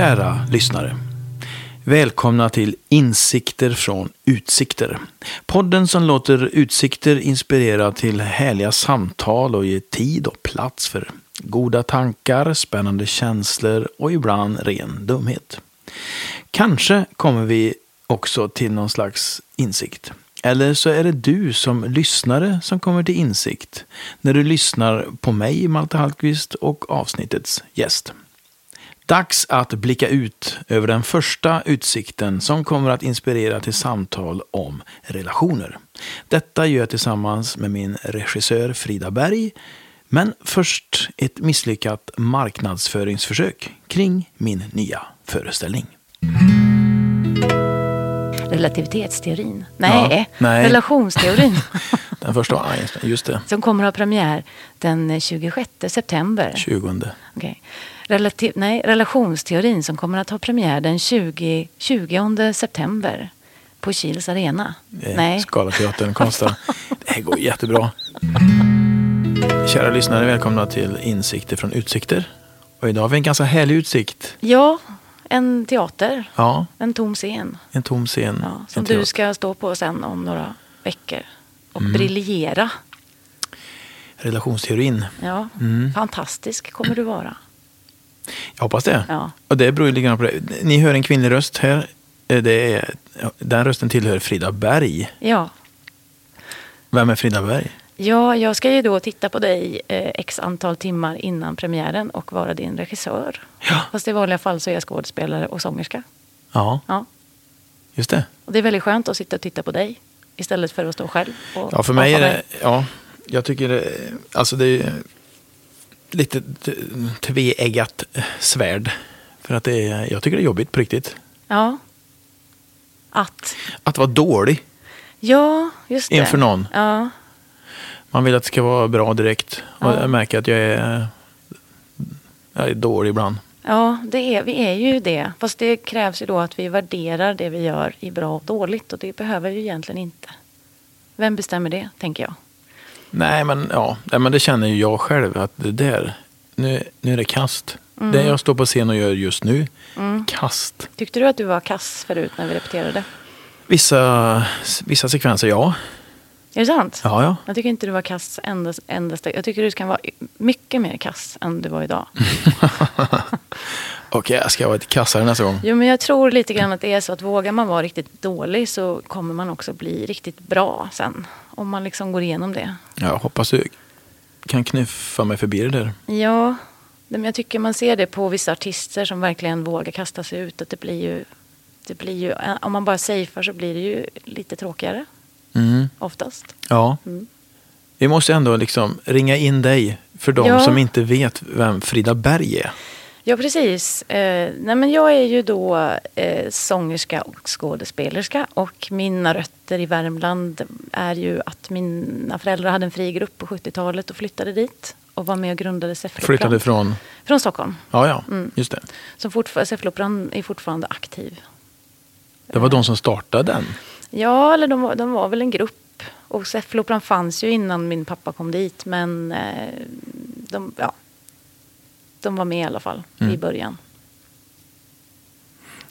Kära lyssnare. Välkomna till Insikter från Utsikter. Podden som låter utsikter inspirera till härliga samtal och ge tid och plats för goda tankar, spännande känslor och ibland ren dumhet. Kanske kommer vi också till någon slags insikt. Eller så är det du som lyssnare som kommer till insikt när du lyssnar på mig, Malte Hallqvist, och avsnittets gäst. Dags att blicka ut över den första utsikten som kommer att inspirera till samtal om relationer. Detta gör jag tillsammans med min regissör Frida Berg. Men först ett misslyckat marknadsföringsförsök kring min nya föreställning. Relativitetsteorin. Nej, Ja, nej. relationsteorin. Den första, just det, som kommer att ha premiär den 26 september. 20. Okej. Relativ, nej, relationsteorin som kommer att ha premiär den 20, 20 september på Kils arena. Eh, Nej, Scalateatern konstar. Det här går jättebra. Kära lyssnare, välkomna till Insikter från Utsikter. Och idag har vi en ganska härlig utsikt. ja, en teater. Ja, En tom scen. en tom scen. Ja, som du ska stå på sen om några veckor. Och Mm. briljera. Relationsteorin. Ja, Mm. fantastisk kommer du vara. Jag hoppas det. Ja. Och det beror ju lite grann på det. Ni hör en kvinnlig röst här. Eh, Det är, den rösten tillhör Frida Berg. Ja. Vem är Frida Berg? Ja, jag ska ju då titta på dig eh, x antal timmar innan premiären och vara din regissör. Ja. Fast i vanliga fall så är jag skådespelare och sångerska. Ja, Ja. just det. Och det är väldigt skönt att sitta och titta på dig istället för att stå själv. Och Ja, för mig är det, ja, jag tycker det, alltså det är lite tveeggat svärd. För att det är, jag tycker det är jobbigt på riktigt. Ja. Att. Att vara dålig Ja, just det. inför någon. Ja. Man vill att det ska vara bra direkt. Och Ja. jag märker att jag är, jag är dålig ibland. Ja, det är, vi är ju det. Fast det krävs ju då att vi värderar det vi gör i bra och dåligt. Och det behöver vi ju egentligen inte. Vem bestämmer det, tänker jag. Nej, men, ja, nej, men det känner ju jag själv att det där, nu, nu är det kast. Mm. Det jag står på scen och gör just nu, kast. Tyckte du att du var kass förut när vi repeterade? Vissa, vissa sekvenser, ja. Är det sant? Ja, ja. Jag tycker inte du var kass endast, endast Jag tycker du ska vara mycket mer kass än du var idag. Okej, jag ska vara lite kassare nästa gång. Jo, men jag tror lite grann att det är så att vågar man vara riktigt dålig så kommer man också bli riktigt bra sen. Om man liksom går igenom det. Jag hoppas du kan knuffa mig förbi det där. Ja, men jag tycker man ser det på vissa artister som verkligen vågar kasta sig ut. Att det blir ju, det blir ju, om man bara safear så blir det ju lite tråkigare Mm. oftast. Ja. Mm. Vi måste ändå liksom ringa in dig för de Ja. som inte vet vem Frida Berg är. Ja, precis. Eh, nej, men jag är ju då eh, sångerska och skådespelerska. Och mina rötter i Värmland är ju att mina föräldrar hade en frigrupp på 70-talet och flyttade dit. Och var med och grundade Säffleoperan. Flyttade från... Från Stockholm. Ja, ja, Mm. just det. Fortfar- Säffleoperan är fortfarande aktiv. Det var de som startade den. Ja, eller de var, de var väl en grupp. Och Säffleoperan fanns ju innan min pappa kom dit. Men eh, de, ja, de var med i alla fall i Mm. början.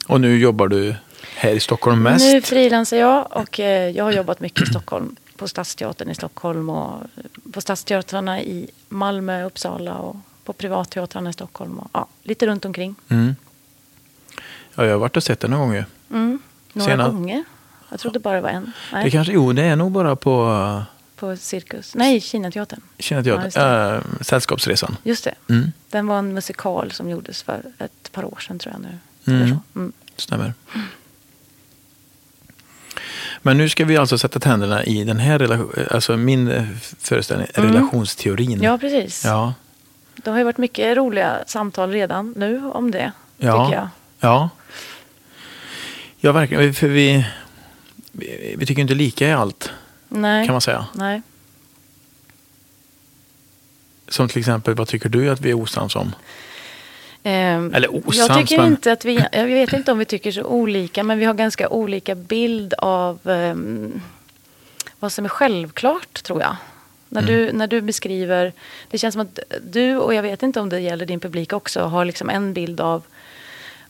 Och nu jobbar du här i Stockholm mest. Nu frilansar jag och eh, jag har jobbat mycket i Stockholm. På Stadsteatern i Stockholm och på Stadsteatrarna i Malmö, Uppsala och på privatteatrarna i Stockholm. Och, ja, lite runt omkring. Mm. Ja, jag har varit och sett den några gånger. Mm. Några Sena- gånger. Jag trodde bara det var en. Nej, Det kanske, jo, det är nog bara på På Cirkus. Nej, Kinateatern. Känner Ja, jag, just det. äh, Sällskapsresan. Just det. Mm. Den var en musikal som gjordes för ett par år sedan tror jag nu. Mm. Mm. Stämmer. Men nu ska vi alltså sätta tänderna i den här relation, alltså min eh, föreställning, Mm. relationsteorin. Ja, precis. Ja. Det har ju varit mycket roliga samtal redan nu om det. Ja. Tycker jag. Ja. Ja, verkligen. För vi, vi, vi tycker inte lika i allt, Nej. kan man säga. Nej. Som till exempel, vad tycker du att vi är osams om? Ehm, Eller jag osams, tycker men- inte att vi, jag vet inte om vi tycker så olika, men vi har ganska olika bild av ehm, vad som är självklart, tror jag. När, Mm. du, när du beskriver, det känns som att du, och jag vet inte om det gäller din publik också, har liksom en bild av,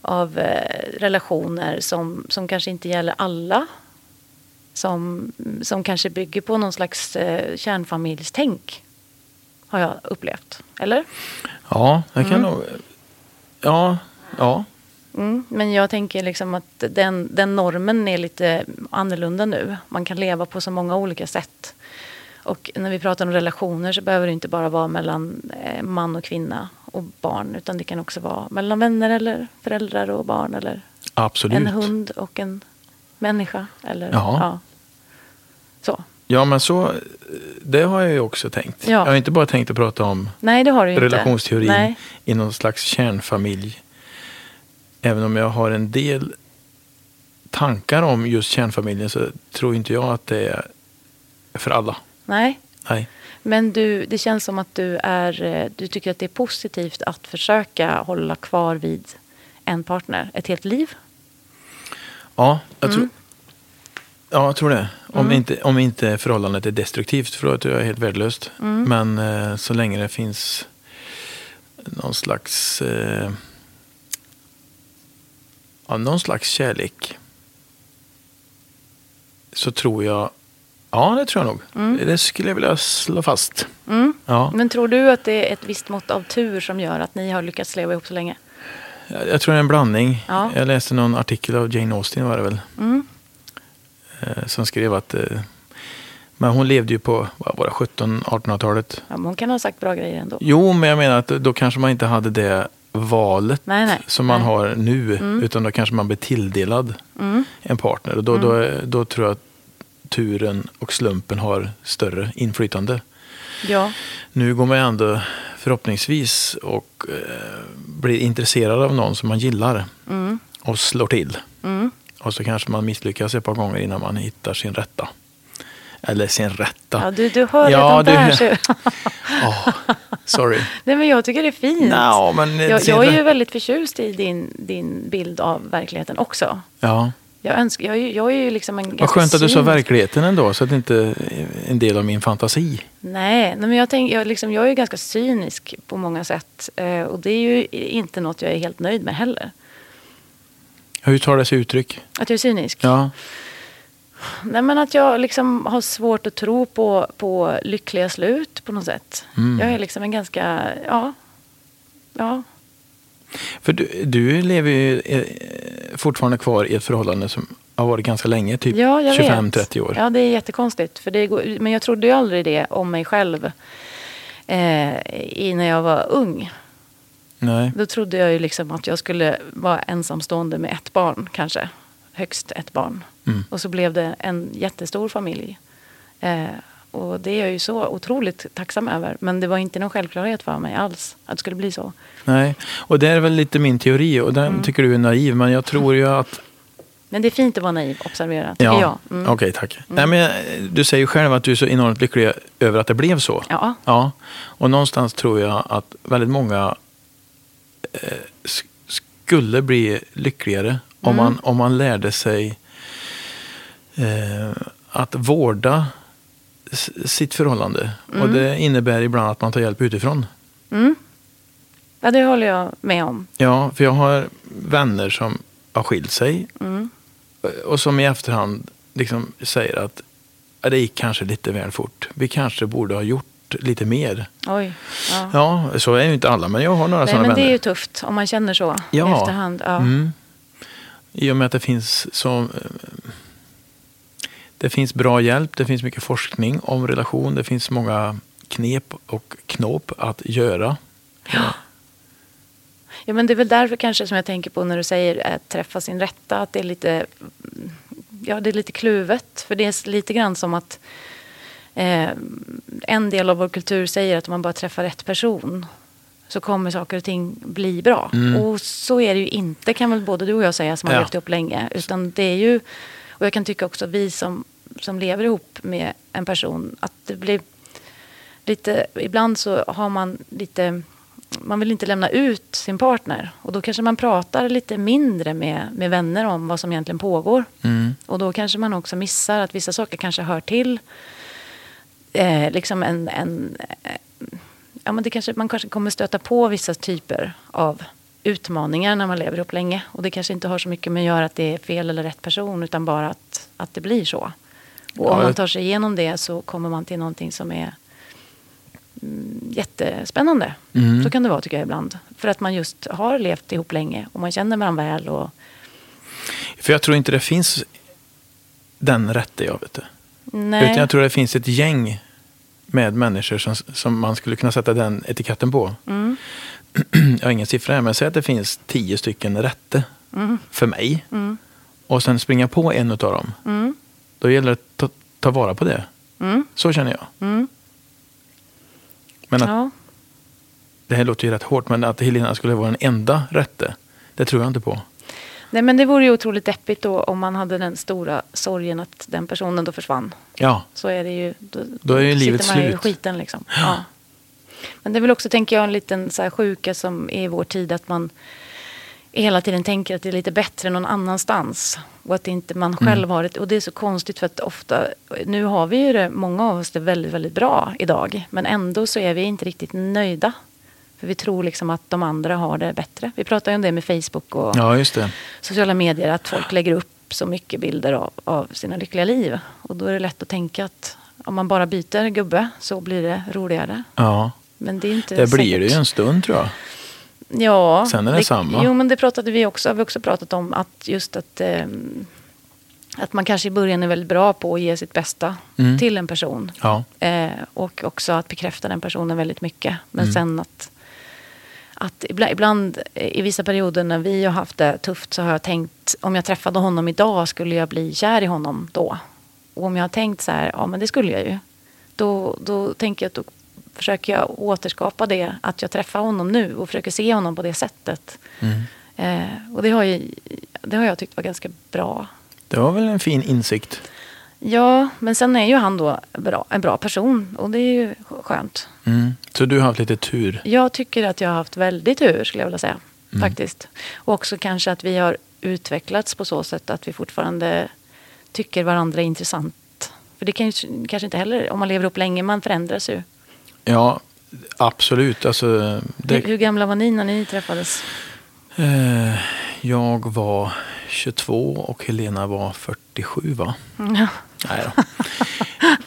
av eh, relationer som, som kanske inte gäller alla. Som, som kanske bygger på någon slags eh, kärnfamiljstänk. Har jag upplevt. Eller? Ja, jag kan nog... Ja, ja. Mm, men jag tänker liksom att den, den normen är lite annorlunda nu. Man kan leva på så många olika sätt. Och när vi pratar om relationer så behöver det inte bara vara mellan eh, man och kvinna och barn. Utan det kan också vara mellan vänner eller föräldrar och barn. Eller Absolut. en hund och en människa. Eller, Ja. ja. Så. Ja, men så... Det har jag ju också tänkt. Ja. Jag har inte bara tänkt att prata om Nej, det har du inte. relationsteorin Nej. i någon slags kärnfamilj. Även om jag har en del tankar om just kärnfamiljen så tror inte jag att det är för alla. Nej. Nej. Men du, det känns som att du, är, eh, du tycker att det är positivt att försöka hålla kvar vid en partner ett helt liv. Ja, jag tror, Mm. ja, jag tror det. Om, inte, om inte förhållandet är destruktivt, för då tror jag är helt värdelöst. Mm. Men eh, så länge det finns någon slags, eh, ja, någon slags kärlek så tror jag, ja det tror jag nog. Det skulle jag vilja slå fast. Mm. Ja, Men tror du att det är ett visst mått av tur som gör att ni har lyckats leva ihop så länge? Jag, tror det är en blandning. Ja. Jag läste någon artikel av Jane Austen var det väl. Mm. eh, som skrev att eh, men hon levde ju på vad var det, 1700-1800-talet. Ja, hon kan ha sagt bra grejer ändå. Jo, men jag menar att då kanske man inte hade det valet Nej, nej. som man Nej. har nu. Utan då kanske man blir tilldelad Mm. en partner. Och då, då, då tror jag att turen och slumpen har större inflytande. Ja. Nu går man ju ändå förhoppningsvis och eh, blir intresserad av någon som man gillar Mm. och slår till. Mm. Och så kanske man misslyckas ett par gånger innan man hittar sin rätta. Eller sin rätta. Ja, du, du hör Ja, redan där. du- Så... Åh, sorry. Nej, men jag tycker det är fint. Nå, men, jag, jag är ju väldigt förtjust i din, din bild av verkligheten också. Ja. Jag, önskar, jag, jag är ju liksom en Vad skönt att du sa verkligheten ändå, så att det inte är en del av min fantasi. Nej, nej men jag, tänk, jag, liksom, jag är ju ganska cynisk på många sätt. Eh, och det är ju inte något jag är helt nöjd med heller. Hur tar det sig uttryck? Att jag är cynisk? Ja, Nej, men att jag liksom har svårt att tro på, på lyckliga slut på något sätt. Mm. Jag är liksom en ganska, ja, ja, för du, du lever ju eh, fortfarande kvar i ett förhållande som har varit ganska länge, typ ja jag vet. 25-30 år. Ja, det är jättekonstigt. För det går, men jag trodde ju aldrig det om mig själv eh, i, när jag var ung. Nej. Då trodde jag ju liksom att jag skulle vara ensamstående med ett barn kanske. Högst ett barn. Mm. Och så blev det en jättestor familj. Eh, och det är jag ju så otroligt tacksam över. Men det var inte någon självklarhet för mig alls att det skulle bli så. Nej, och det är väl lite min teori och den Mm. tycker du är naiv, men jag tror ju att... Men det är fint att vara naiv, observera, tycker jag. Mm. Okej, tack. Nej, men du säger ju själv att du är så enormt lycklig över att det blev så. Ja. Ja, och någonstans tror jag att väldigt många eh, sk- skulle bli lyckligare om, Mm. man, om man lärde sig eh, att vårda sitt förhållande. Och det innebär ibland att man tar hjälp utifrån. Mm. ja, det håller jag med om. Ja, för jag har vänner som har skilt sig Mm. och som i efterhand liksom säger att "Ja, det gick kanske lite väl fort. Vi kanske borde ha gjort lite mer. Oj. Ja. Ja, så är ju inte alla, men jag har några Nej, sådana men det vänner. är ju tufft om man känner så i Ja. efterhand. Ja. Mm. I och med att det finns så... eh, Det finns bra hjälp, det finns mycket forskning om relation, det finns många knep och knåp att göra. Ja, men det är väl därför kanske som jag tänker på när du säger att träffa sin rätta. Att det är lite, ja, det är lite kluvet. För det är lite grann som att eh, en del av vår kultur säger att om man bara träffar rätt person så kommer saker och ting bli bra. Mm. Och så är det ju inte, kan väl både du och jag säga som har Ja. levt ihop länge. Utan det är ju, och jag kan tycka också att vi som, som lever ihop med en person, att det blir lite, ibland så har man lite, man vill inte lämna ut sin partner. Och då kanske man pratar lite mindre med, med vänner om vad som egentligen pågår. Mm. Och då kanske man också missar att vissa saker kanske hör till eh, liksom en, en eh, ja, men det kanske, man kanske kommer stöta på vissa typer av utmaningar när man lever ihop länge. Och det kanske inte har så mycket med att göra att det är fel eller rätt person utan bara att, att det blir så. Och Ja, om man tar sig igenom det så kommer man till någonting som är mm, jättespännande. Mm. Så kan det vara tycker jag ibland. För att man just har levt ihop länge och man känner varandra väl. Och, För jag tror inte det finns den rätte jag vet du. nej, Utan jag tror det finns ett gäng med människor som, som man skulle kunna sätta den etiketten på. mm, Jag har ingen siffra här, men säg att det finns tio stycken rätte mm, för mig. mm, Och sen springa på en av dem. Då gäller det att ta, ta vara på det. mm, Så känner jag. mm. Men att, Ja. det här låter ju rätt hårt, men att Helena skulle vara den enda rätte, det tror jag inte på. Nej, men det vore ju otroligt deppigt då om man hade den stora sorgen att den personen då försvann. Ja, Så är det ju. Då, Då är ju sitter livet man ju i slut. skiten liksom. Ja. Men det är väl också, tänker jag, en liten så här sjuka som är i vår tid att man hela tiden tänker att det är lite bättre någon annanstans. Och att inte man Mm. själv har det. Och det är så konstigt för att ofta, nu har vi ju det, många av oss det väldigt, väldigt bra idag. Men ändå så är vi inte riktigt nöjda. För vi tror liksom att de andra har det bättre. Vi pratar ju om det med Facebook och ja sociala medier att folk lägger upp så mycket bilder av, av sina lyckliga liv. Och då är det lätt att tänka att om man bara byter gubbe så blir det roligare. Ja, Men det är inte det blir säkert. det ju en stund tror jag. Ja. Sen är det samma. Jo, men det pratade vi också, har vi också pratat om. Att just att, ehm, att man kanske i början är väldigt bra på att ge sitt bästa Mm. till en person. Ja, Eh, och också att bekräfta den personen väldigt mycket. Men Mm. sen att, att ibland, ibland eh, i vissa perioder när vi har haft det tufft så har jag tänkt om jag träffade honom idag skulle jag bli kär i honom då. Och om jag har tänkt så här, ja men det skulle jag ju. Då, då tänker jag att då försöker jag återskapa det, att jag träffar honom nu och försöker se honom på det sättet. mm. Eh, och det har, ju, det har jag tyckt var ganska bra. det var väl en fin insikt. Ja, men sen är ju han då bra, en bra person och det är ju skönt. Mm. Så du har haft lite tur. Jag tycker att jag har haft väldigt tur skulle jag vilja säga. Mm. Faktiskt. Och också kanske att vi har utvecklats på så sätt att vi fortfarande tycker varandra är intressant. För det kan ju, kanske inte heller, om man lever upp länge, man förändras ju. Ja, absolut. Alltså, det, Hur, hur gamla var ni när ni träffades? eh, jag var 22 och Helena var 47 va? Ja, Nej då.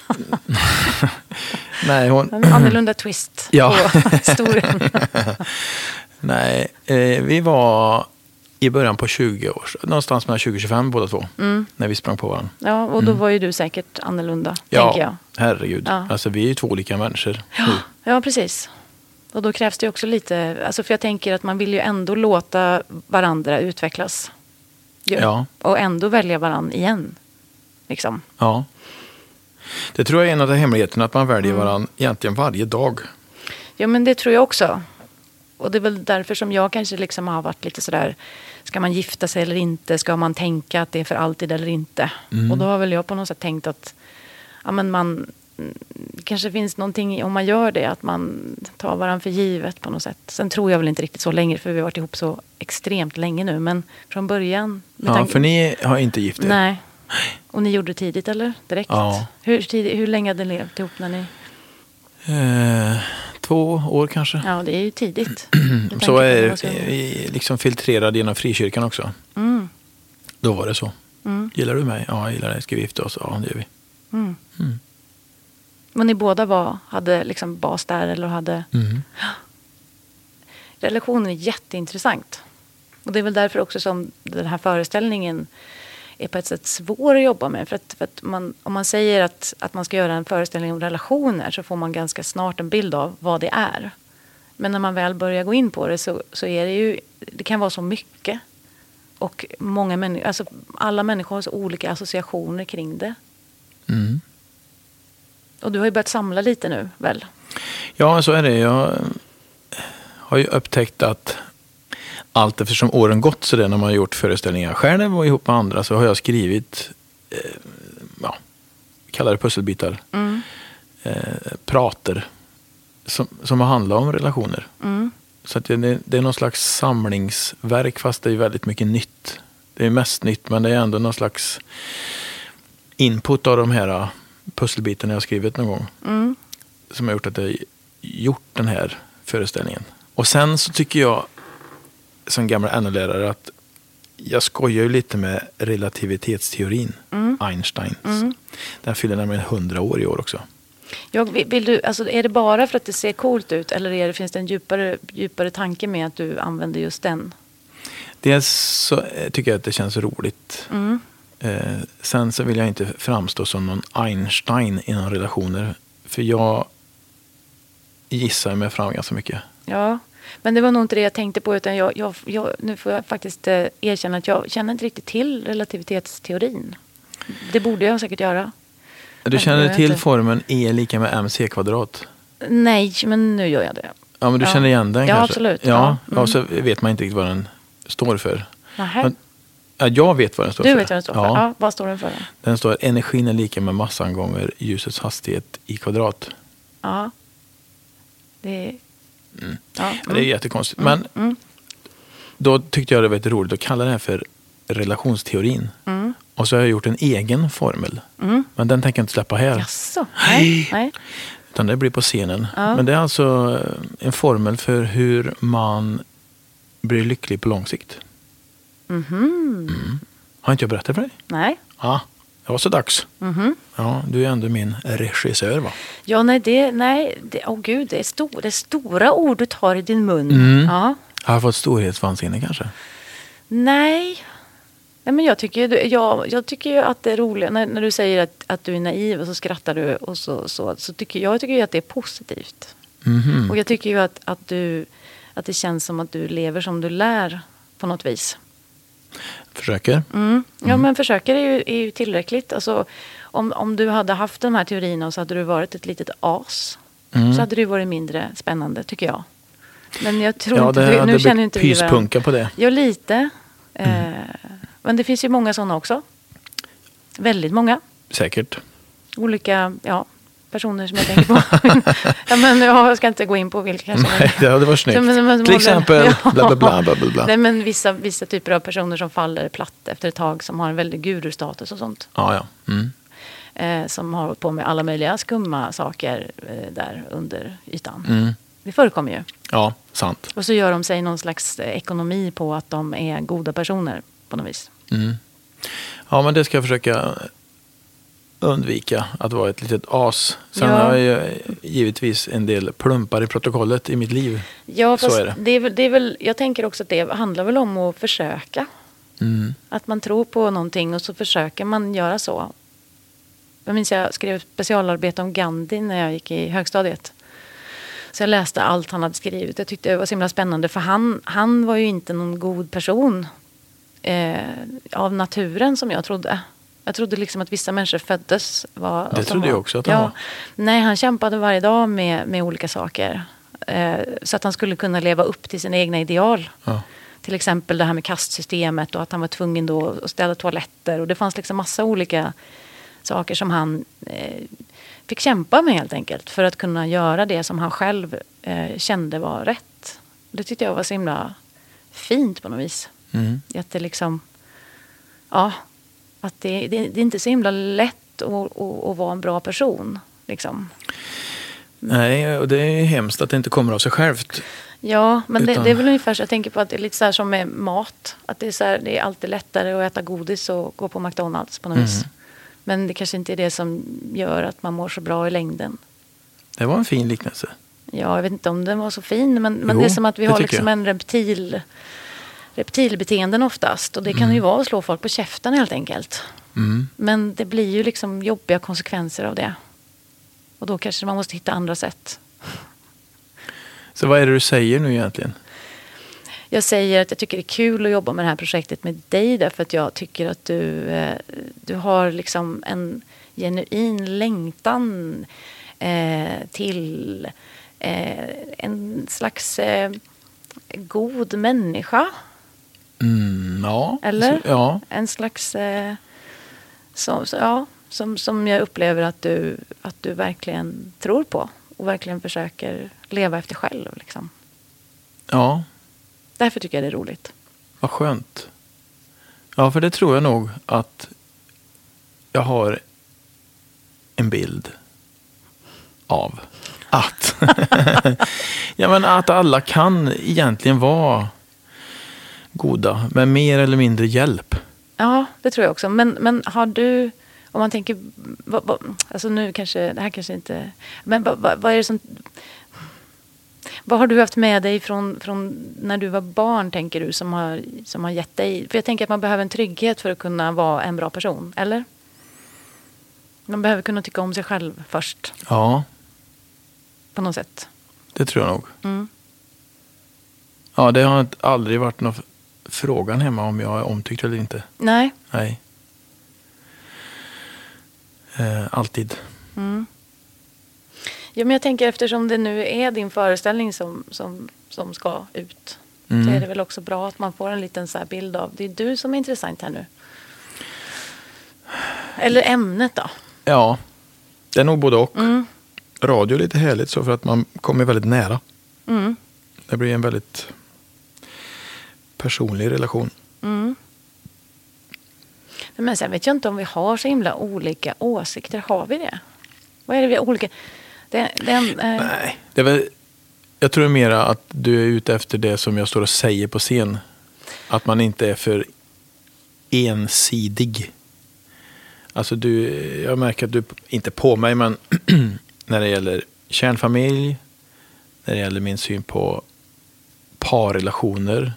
Nej, hon, en annorlunda twist Ja. på historien. nej eh, vi var i början på 20 år, någonstans mellan 20 och 25 båda två. Mm. När vi sprang på varandra. Ja, och då var ju du säkert annorlunda, Ja, tänker jag. herregud. Ja. Alltså vi är ju två olika människor. nu. Ja, precis. Och då krävs det ju också lite, alltså för jag tänker att man vill ju ändå låta varandra utvecklas. Ju. Ja. Och ändå välja varandra igen. Liksom. Ja. Det tror jag är en av de hemligheterna, att man väljer Mm. varandra egentligen varje dag. Ja, men det tror jag också. Och det är väl därför som jag kanske liksom har varit lite sådär, ska man gifta sig eller inte? Ska man tänka att det är för alltid eller inte? Mm. Och då har väl jag på något sätt tänkt att ja, men man kanske finns någonting om man gör det, att man tar varandra för givet på något sätt. Sen tror jag väl inte riktigt så länge, för vi har varit ihop så extremt länge nu. Men från början. Ja, för ni har inte gift er? Nej. Och ni gjorde det tidigt eller? Direkt? Ja. Hur, tidigt, hur länge hade ni levt ihop när ni... Eh, två år kanske. Ja, det är ju tidigt. Så är liksom filtrerad genom frikyrkan också. Mm, Då var det så. mm, Gillar du mig? Ja, jag gillar dig. Ska vi gifta oss? Ja, det gör vi. mm. Mm. Men ni båda var, hade liksom bas där eller hade... Mm. Relationen är jätteintressant. Och det är väl därför också som den här föreställningen är på ett sätt svår att jobba med. För att, för att man, om man säger att, att man ska göra en föreställning om relationer så får man ganska snart en bild av vad det är. Men när man väl börjar gå in på det så, så är det ju, det kan vara så mycket. Och många människor, alltså alla människor har så olika associationer kring det. Mm. Och du har ju börjat samla lite nu väl? Ja, så är det. Jag har ju upptäckt att allt eftersom åren gått så där när man har gjort föreställningar själv och ihop med andra så har jag skrivit, eh, ja, kallar det pusselbitar, Mm. eh, prater som, som har handlat om relationer. Mm. Så att det, det är någon slags samlingsverk fast det är väldigt mycket nytt. Det är mest nytt men det är ändå någon slags input av de här eh, pusselbitarna jag har skrivit någon gång Mm. som har gjort att jag gjort den här föreställningen. Och sen så tycker jag som gammal NO-lärare att jag skojar ju lite med relativitetsteorin, Einsteins. Den fyller nämligen 100 år i år också. Jag, vill du, alltså, är det bara för att det ser coolt ut eller är det, finns det en djupare, djupare tanke med att du använder just den? Dels så eh, tycker jag att det känns roligt. Eh, sen så vill jag inte framstå som någon Einstein inom relationer. För jag gissar mig fram ganska mycket. Ja, men det var nog inte det jag tänkte på. Utan jag, jag, jag, nu får jag faktiskt eh, erkänna att jag känner inte riktigt till relativitetsteorin. Det borde jag säkert göra. Du känner till formeln E lika med mc kvadrat? Nej, men nu gör jag det. Ja, men du Ja. känner igen den Ja, kanske? absolut. Ja, Ja, mm. så vet man inte riktigt vad den står för. Nähä. Men- Ja, jag vet vad den står Du för. vet vad den står för? Ja. Vad står den för? Den står energin är lika med massan gånger ljusets hastighet i kvadrat. Ja. Det är... Ja, Det är jättekonstigt. Men mm. då tyckte jag det var lite roligt att kalla det här för relationsteorin. Mm. Och så har jag gjort en egen formel. Men den tänker jag inte släppa här. Jaså? Nej. Nej. Utan det blir på scenen. Ja. Men det är alltså en formel för hur man blir lycklig på lång sikt. Mhm. Har inte jag berättat för dig? Nej. Ja, det var så dags. Mhm. Ja, du är ändå min regissör va? Ja, nej, det, nej, det, åh gud, det är, stor, det är stora ord du tar i din mun. Mm. Ja. Har jag fått storhetsvansinne kanske? Nej. Nej, men jag tycker, jag, jag tycker ju att det är roligt när, när du säger att, att du är naiv och så skrattar du och så, så, så tycker jag tycker ju att det är positivt. Mhm. Och jag tycker ju att, att, du, att det känns som att du lever som du lär på något vis. Försöker. Mm. Ja, men försöker är ju, är ju tillräckligt. Alltså, om, om du hade haft de här teorierna och så hade du varit ett litet as. Mm. Så hade det varit mindre spännande, tycker jag. Men jag tror Ja, inte... det vi- hade nu känner blivit inte pyspunka på det. Ja, lite. Mm. Eh, men det finns ju många sådana också. Väldigt många. Säkert. Olika ja, personer som jag tänker på. ja, men, ja, jag ska inte gå in på vilka kanske. Nej, det hade varit snyggt. Ja, men- men- Till exempel Ja. bla bla bla bla bla. bla. Nej, men vissa, vissa typer av personer som faller platt efter ett tag som har en väldig gurustatus och sånt. Ja, ja. Mm. Eh, som har hållit på med alla möjliga skumma saker eh, där under ytan. Mm. Det förekommer ju. Ja, sant. Och så gör de sig någon slags eh, ekonomi på att de är goda personer på något vis. Mm. Ja, men det ska jag försöka undvika att vara ett litet as. Sen Ja. har jag givetvis en del plumpar i protokollet i mitt liv. Ja, Så fast är det. det. är väl, det är väl, jag tänker också att det handlar väl om att försöka. Mm. Att man tror på någonting och så försöker man göra så. Jag minns jag skrev specialarbete om Gandhi när jag gick i högstadiet. Så jag läste allt han hade skrivit. Jag tyckte det var så himla spännande för han, han var ju inte någon god person eh, av naturen som jag trodde. Jag trodde liksom att vissa människor föddes. Var, Det trodde jag var- också att de ja. var. Nej, han kämpade varje dag med, med olika saker. Eh, så att han skulle kunna leva upp till sina egna ideal. Ja. Till exempel det här med kastsystemet och att han var tvungen då att städa toaletter. Och det fanns liksom massa olika saker som han eh, fick kämpa med helt enkelt. För att kunna göra det som han själv eh, kände var rätt. Det tyckte jag var så himla fint på något vis. Mm. Att det liksom, ja, att det, det, det är inte så himla lätt att, att, att vara en bra person. Liksom. Nej, och det är hemskt att det inte kommer av sig självt. Ja, men det, Utan- det är väl ungefär så. Jag tänker på att det är lite så här som med mat. Att det är, så här, det är alltid lättare att äta godis och gå på McDonalds på något Mm. vis. Men det kanske inte är det som gör att man mår så bra i längden. Det var en fin liknelse. Ja, jag vet inte om den var så fin. Men, men det är som att vi det har liksom jag. en reptil, reptilbeteenden oftast. Och det kan Mm. ju vara att slå folk på käften helt enkelt. Mm. Men det blir ju liksom jobbiga konsekvenser av det. Och då kanske man måste hitta andra sätt. Så vad är det du säger nu egentligen? Jag säger att jag tycker det är kul att jobba med det här projektet med dig därför att jag tycker att du, eh, du har liksom en genuin längtan eh, till eh, en slags eh, god människa. Mm, ja. Eller? Så, ja. En slags... Eh, som, så, ja, som, som jag upplever att du, att du verkligen tror på och verkligen försöker leva efter själv. Liksom. ja, Därför tycker jag det är roligt. vad skönt. Ja, för det tror jag nog att jag har en bild av att, ja, men att alla kan egentligen vara goda, med mer eller mindre hjälp. Ja, det tror jag också. Men, men har du, om man tänker, vad, vad, alltså nu kanske, det här kanske inte, men vad, vad, är det som, vad har du haft med dig från, från när du var barn, tänker du, som har, som har gett dig... För jag tänker att man behöver en trygghet för att kunna vara en bra person, eller? Man behöver kunna tycka om sig själv först, Ja, på något sätt. det tror jag nog. Mm. Ja, det har inte- aldrig varit någon f- frågan hemma om jag är omtyckt eller inte. Nej. Nej. Eh, alltid. Mm. Ja, men jag tänker eftersom det nu är din föreställning som, som, som ska ut. Mm. Så är det väl också bra att man får en liten så här bild av, det är du som är intressant här nu. Eller ämnet då. Ja, det är nog både och. Mm. Radio är lite härligt så för att man kommer väldigt nära. Mm. Det blir en väldigt personlig relation. Mm. Men sen vet jag inte om vi har så himla olika åsikter. Har vi det? Vad är det vi har olika... Det, den, eh, Nej, det är väl, jag tror mera att du är ute efter det som jag står och säger på scen. Att man inte är för ensidig. Alltså du, jag märker att du, inte på mig, men när det gäller kärnfamilj, när det gäller min syn på parrelationer,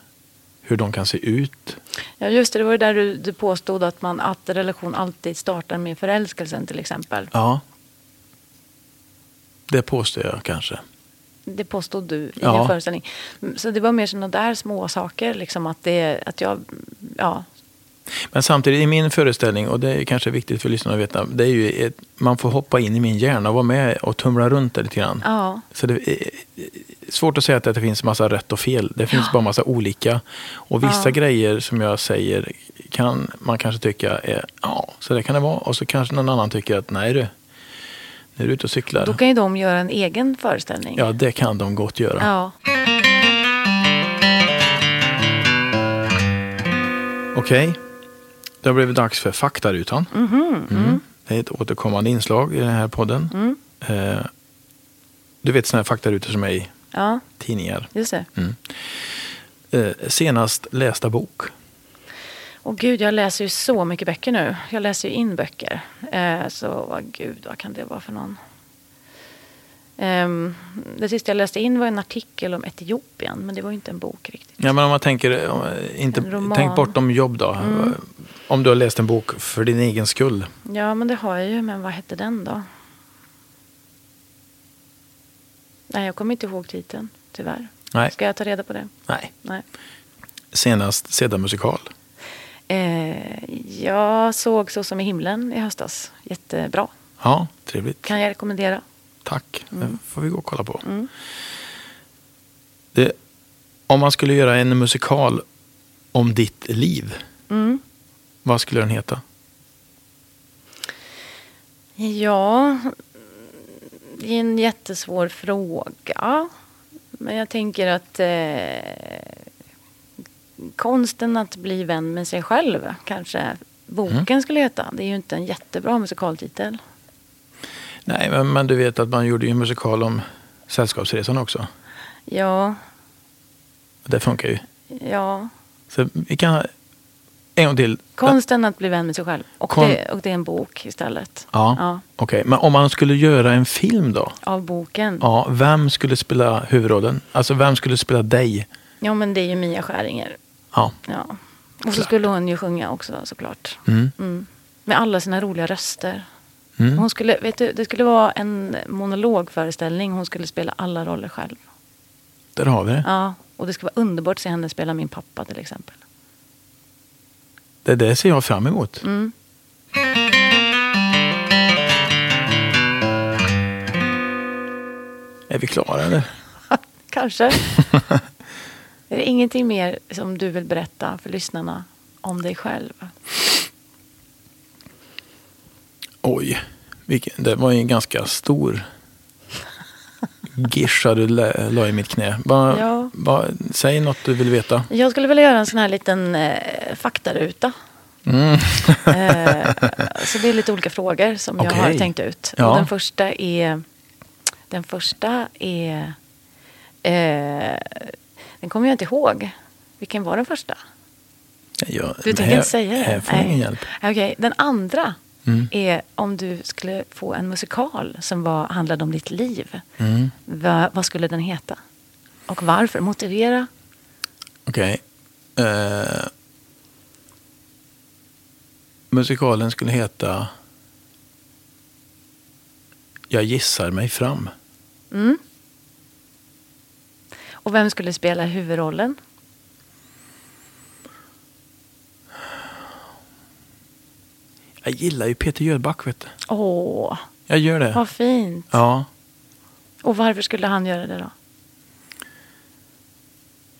hur de kan se ut. ja, just det. Det var ju där du, du påstod att, man, att relation alltid startar med förälskelsen till exempel. Ja. Det påstår jag kanske. Det påstod du i Ja. din föreställning. Så det var mer sådana där små saker. Liksom att, det, att jag... Ja, Men samtidigt i min föreställning, och det är kanske viktigt för lyssnarna att veta, det är ju ett, man får hoppa in i min hjärna och vara med och tumla runt där lite grann. ja, Så det är svårt att säga att det finns massa rätt och fel. Det finns bara massa olika. Och vissa Ja. grejer som jag säger kan man kanske tycka är, ja, så det kan det vara. Och så kanske någon annan tycker att, nej du, nu är du ute och cyklar. då kan ju de göra en egen föreställning. Ja, det kan de gott göra. ja. Okej, det har blivit dags för faktarutan. Mhm, Mm. Det är ett återkommande inslag i den här podden. Mm. Eh, du vet sådana här faktarutor som är i ja, tidningar. just det. Eh, senast lästa bok. Och gud, jag läser ju så mycket böcker nu. Jag läser ju in böcker. Eh, så vad gud, vad kan det vara för någon? Ehm, det sista jag läste in var en artikel om Etiopien, men det var ju inte en bok riktigt. Ja, men om man tänker, eh, inte, tänk bortom jobb då. Mm. Om du har läst en bok för din egen skull. Ja, men det har jag ju, men vad hette den då? Nej, jag kommer inte ihåg titeln, tyvärr. Nej, Ska jag ta reda på det? nej. Nej. Senast sedda musikal. Eh, jag såg Så som i himlen i höstas. Jättebra. Ja, trevligt. Kan jag rekommendera. Tack. Det får vi gå och kolla på. Mm. Det, om man skulle göra en musikal om ditt liv, Mm. Vad skulle den heta? Ja, det är en jättesvår fråga. Men jag tänker att eh, konsten att bli vän med sig själv kanske boken skulle heta. Det är ju inte en jättebra musikaltitel. Nej, men, men du vet att man gjorde ju en musikal om Sällskapsresan också. Ja, Det funkar ju. ja. Så vi kan... En gång till. Konsten att bli vän med sig själv. Och, Kon- det, och det är en bok istället. Ja, Ja, okej. Men om man skulle göra en film då? av boken. Ja, vem skulle spela huvudrollen? Alltså vem skulle spela dig? Ja, men det är ju Mia Skäringer. Ja. Ja. Och så skulle hon ju sjunga också såklart. Mm. Mm. Med alla sina roliga röster. Mm. Hon skulle, vet du, det skulle vara en monologföreställning. Hon skulle spela alla roller själv. Där har vi det. Ja, och det skulle vara underbart att se henne spela min pappa till exempel. Det där ser jag fram emot. Mm. Är vi klara eller? Kanske. är det ingenting mer som du vill berätta för lyssnarna om dig själv? Oj, det var ju en ganska stor gischa du la, i mitt knä. Va, Ja. va, säg något du vill veta. Jag skulle vilja göra en sån här liten eh, faktaruta. Mm. Eh, så det är lite olika frågor som jag har tänkt ut. Ja. Och den första är... Den första är... Eh, den kommer jag inte ihåg. Vilken var den första? Ja, Du tänker här- inte säga det? Här får jag ingen hjälp. Okej, den andra Mm. är om du skulle få en musikal som var, handlade om ditt liv. Mm. Va, vad skulle den heta? Och varför? Motivera. Okej. Eh, musikalen skulle heta Jag gissar mig fram. Mm. Och vem skulle spela huvudrollen? Jag gillar ju Peter Jöback, vet du. Åh, Jag gör det. vad fint. Ja. Och varför skulle han göra det då?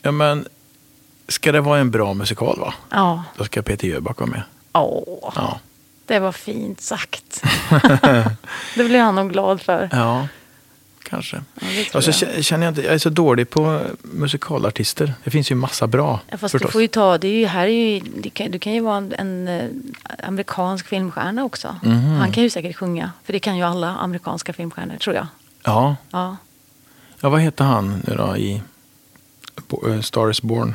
ja, men ska det vara en bra musikal, va? Ja, Då ska Peter Jöback vara med. åh, Ja. det var fint sagt. det blir han nog glad för. Ja, kanske. Ja, det tror Och så jag. kä- känner jag inte, jag är så dålig på musikalartister. Det finns ju massa bra. Ja, fast förstås. du får ju ta, det är ju, här är ju, det kan, du kan ju vara en, en eh, amerikansk filmstjärna också. Mhm. Han kan ju säkert sjunga, för det kan ju alla amerikanska filmstjärnor tror jag. Ja. Ja. ja, vad heter han nu då i eh, Star is Born?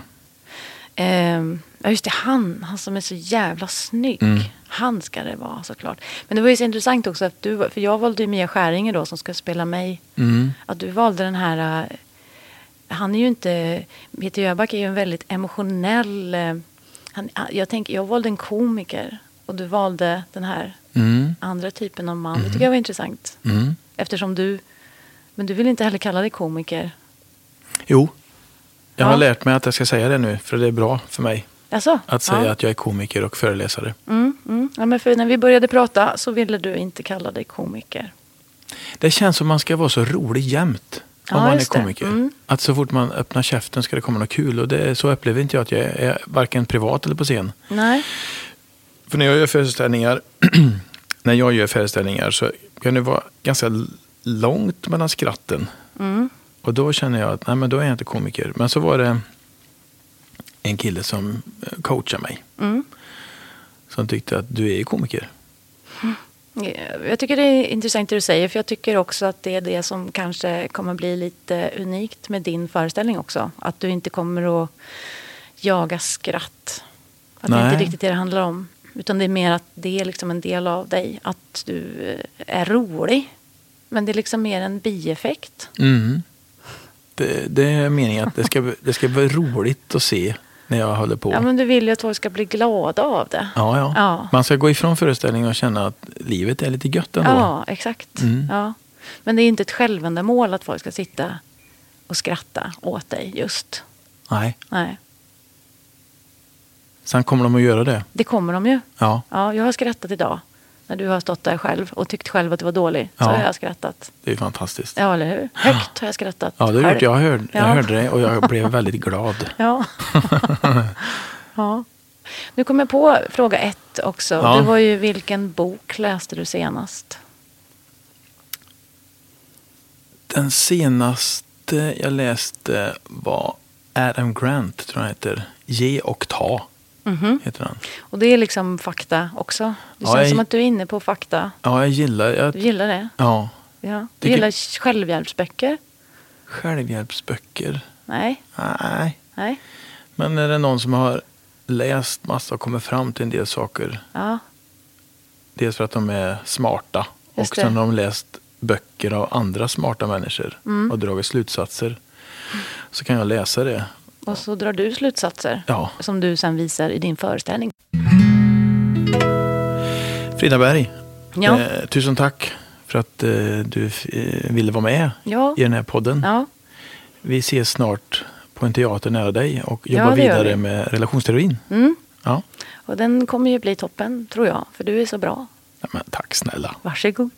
Ehm, ja, just det, han, han som är så jävla snygg. Mm. Han ska det vara såklart. Men det var ju så intressant också, att du, för jag valde ju Mia Skäringer då som ska spela mig. Mm. Att du valde den här, eh, han är ju inte, Peter Jöback är ju en väldigt emotionell, eh, han, jag, tänker, jag valde en komiker och du valde den här Mm. andra typen av man. Det tycker jag var intressant. Mm. Eftersom du, men du vill inte heller kalla dig komiker. Jo, jag har Ja. lärt mig att jag ska säga det nu, för det är bra för mig Alltså, att säga ja. att jag är komiker och föreläsare. Mm, mm. Ja, men för när vi började prata så ville du inte kalla dig komiker. Det känns som man ska vara så rolig jämt om Ja, man är komiker. Mm. Att så fort man öppnar käften ska det komma något kul. Och det, så upplever inte jag att jag är, varken privat eller på scen. Nej. För när jag gör föreställningar, när jag gör föreställningar så kan det vara ganska långt mellan skratten. Mm. Och då känner jag att nej, men då är jag inte komiker. Men så var det en kille som eh, coachade mig. Mm. Som tyckte att du är ju komiker. Jag tycker det är intressant det du säger, för jag tycker också att det är det som kanske kommer bli lite unikt med din föreställning också. Att du inte kommer att jaga skratt. Att det Nej. inte riktigt det det handlar om. Utan det är mer att det är liksom en del av dig. Att du eh, är rolig. Men det är liksom mer en bieffekt. Mm. Det, det är meningen att det ska, det ska vara roligt att se när jag håller på. Ja, men du vill ju att folk ska bli glada av det. Ja, ja. Ja. Man ska gå ifrån föreställningen och känna att livet är lite gött ändå. Ja, exakt. Mm. Ja. Men det är inte ett självändamål att folk ska sitta och skratta åt dig just. Nej, Nej, sen kommer de att göra det. det kommer de ju. Ja, Ja, jag har skrattat idag. När du har stått där själv och tyckt själv att du var dålig. Så Ja. har jag skrattat. det är fantastiskt. Ja, eller hur? Högt har jag skrattat. Ja, det gjort. Jag, hörde, jag Ja. hörde det och jag blev väldigt glad. Ja. ja. Nu kom jag på fråga ett också. Ja. Det var ju vilken bok läste du senast? Den senaste jag läste var Adam Grant, tror jag heter. Ge och ta, Mhm. heter han. Och det är liksom fakta också. Det Ja, känns jag- som att du är inne på fakta. Ja, jag gillar... Du Jag, gillar det? ja, Ja. Du Tycker- gillar självhjälpsböcker? självhjälpsböcker. Nej. Nej. Nej. Men är det någon som har läst massa och kommit fram till en del saker. Ja. Dels för att de är smarta. Just och sen det. har de läst böcker av andra smarta människor. Mm. Och dragit slutsatser. Så kan jag läsa det. Och så drar du slutsatser. Ja. Som du sen visar i din föreställning. Frida Berg. Ja. Eh, tusen tack för att eh, du eh, ville vara med Ja. i den här podden. Vi ses snart på en teater nära dig och jobbar vidare vi. med relationsteorin. Mm. Ja. Och den kommer ju bli toppen, tror jag. För du är så bra. ja men tack snälla. Varsågod.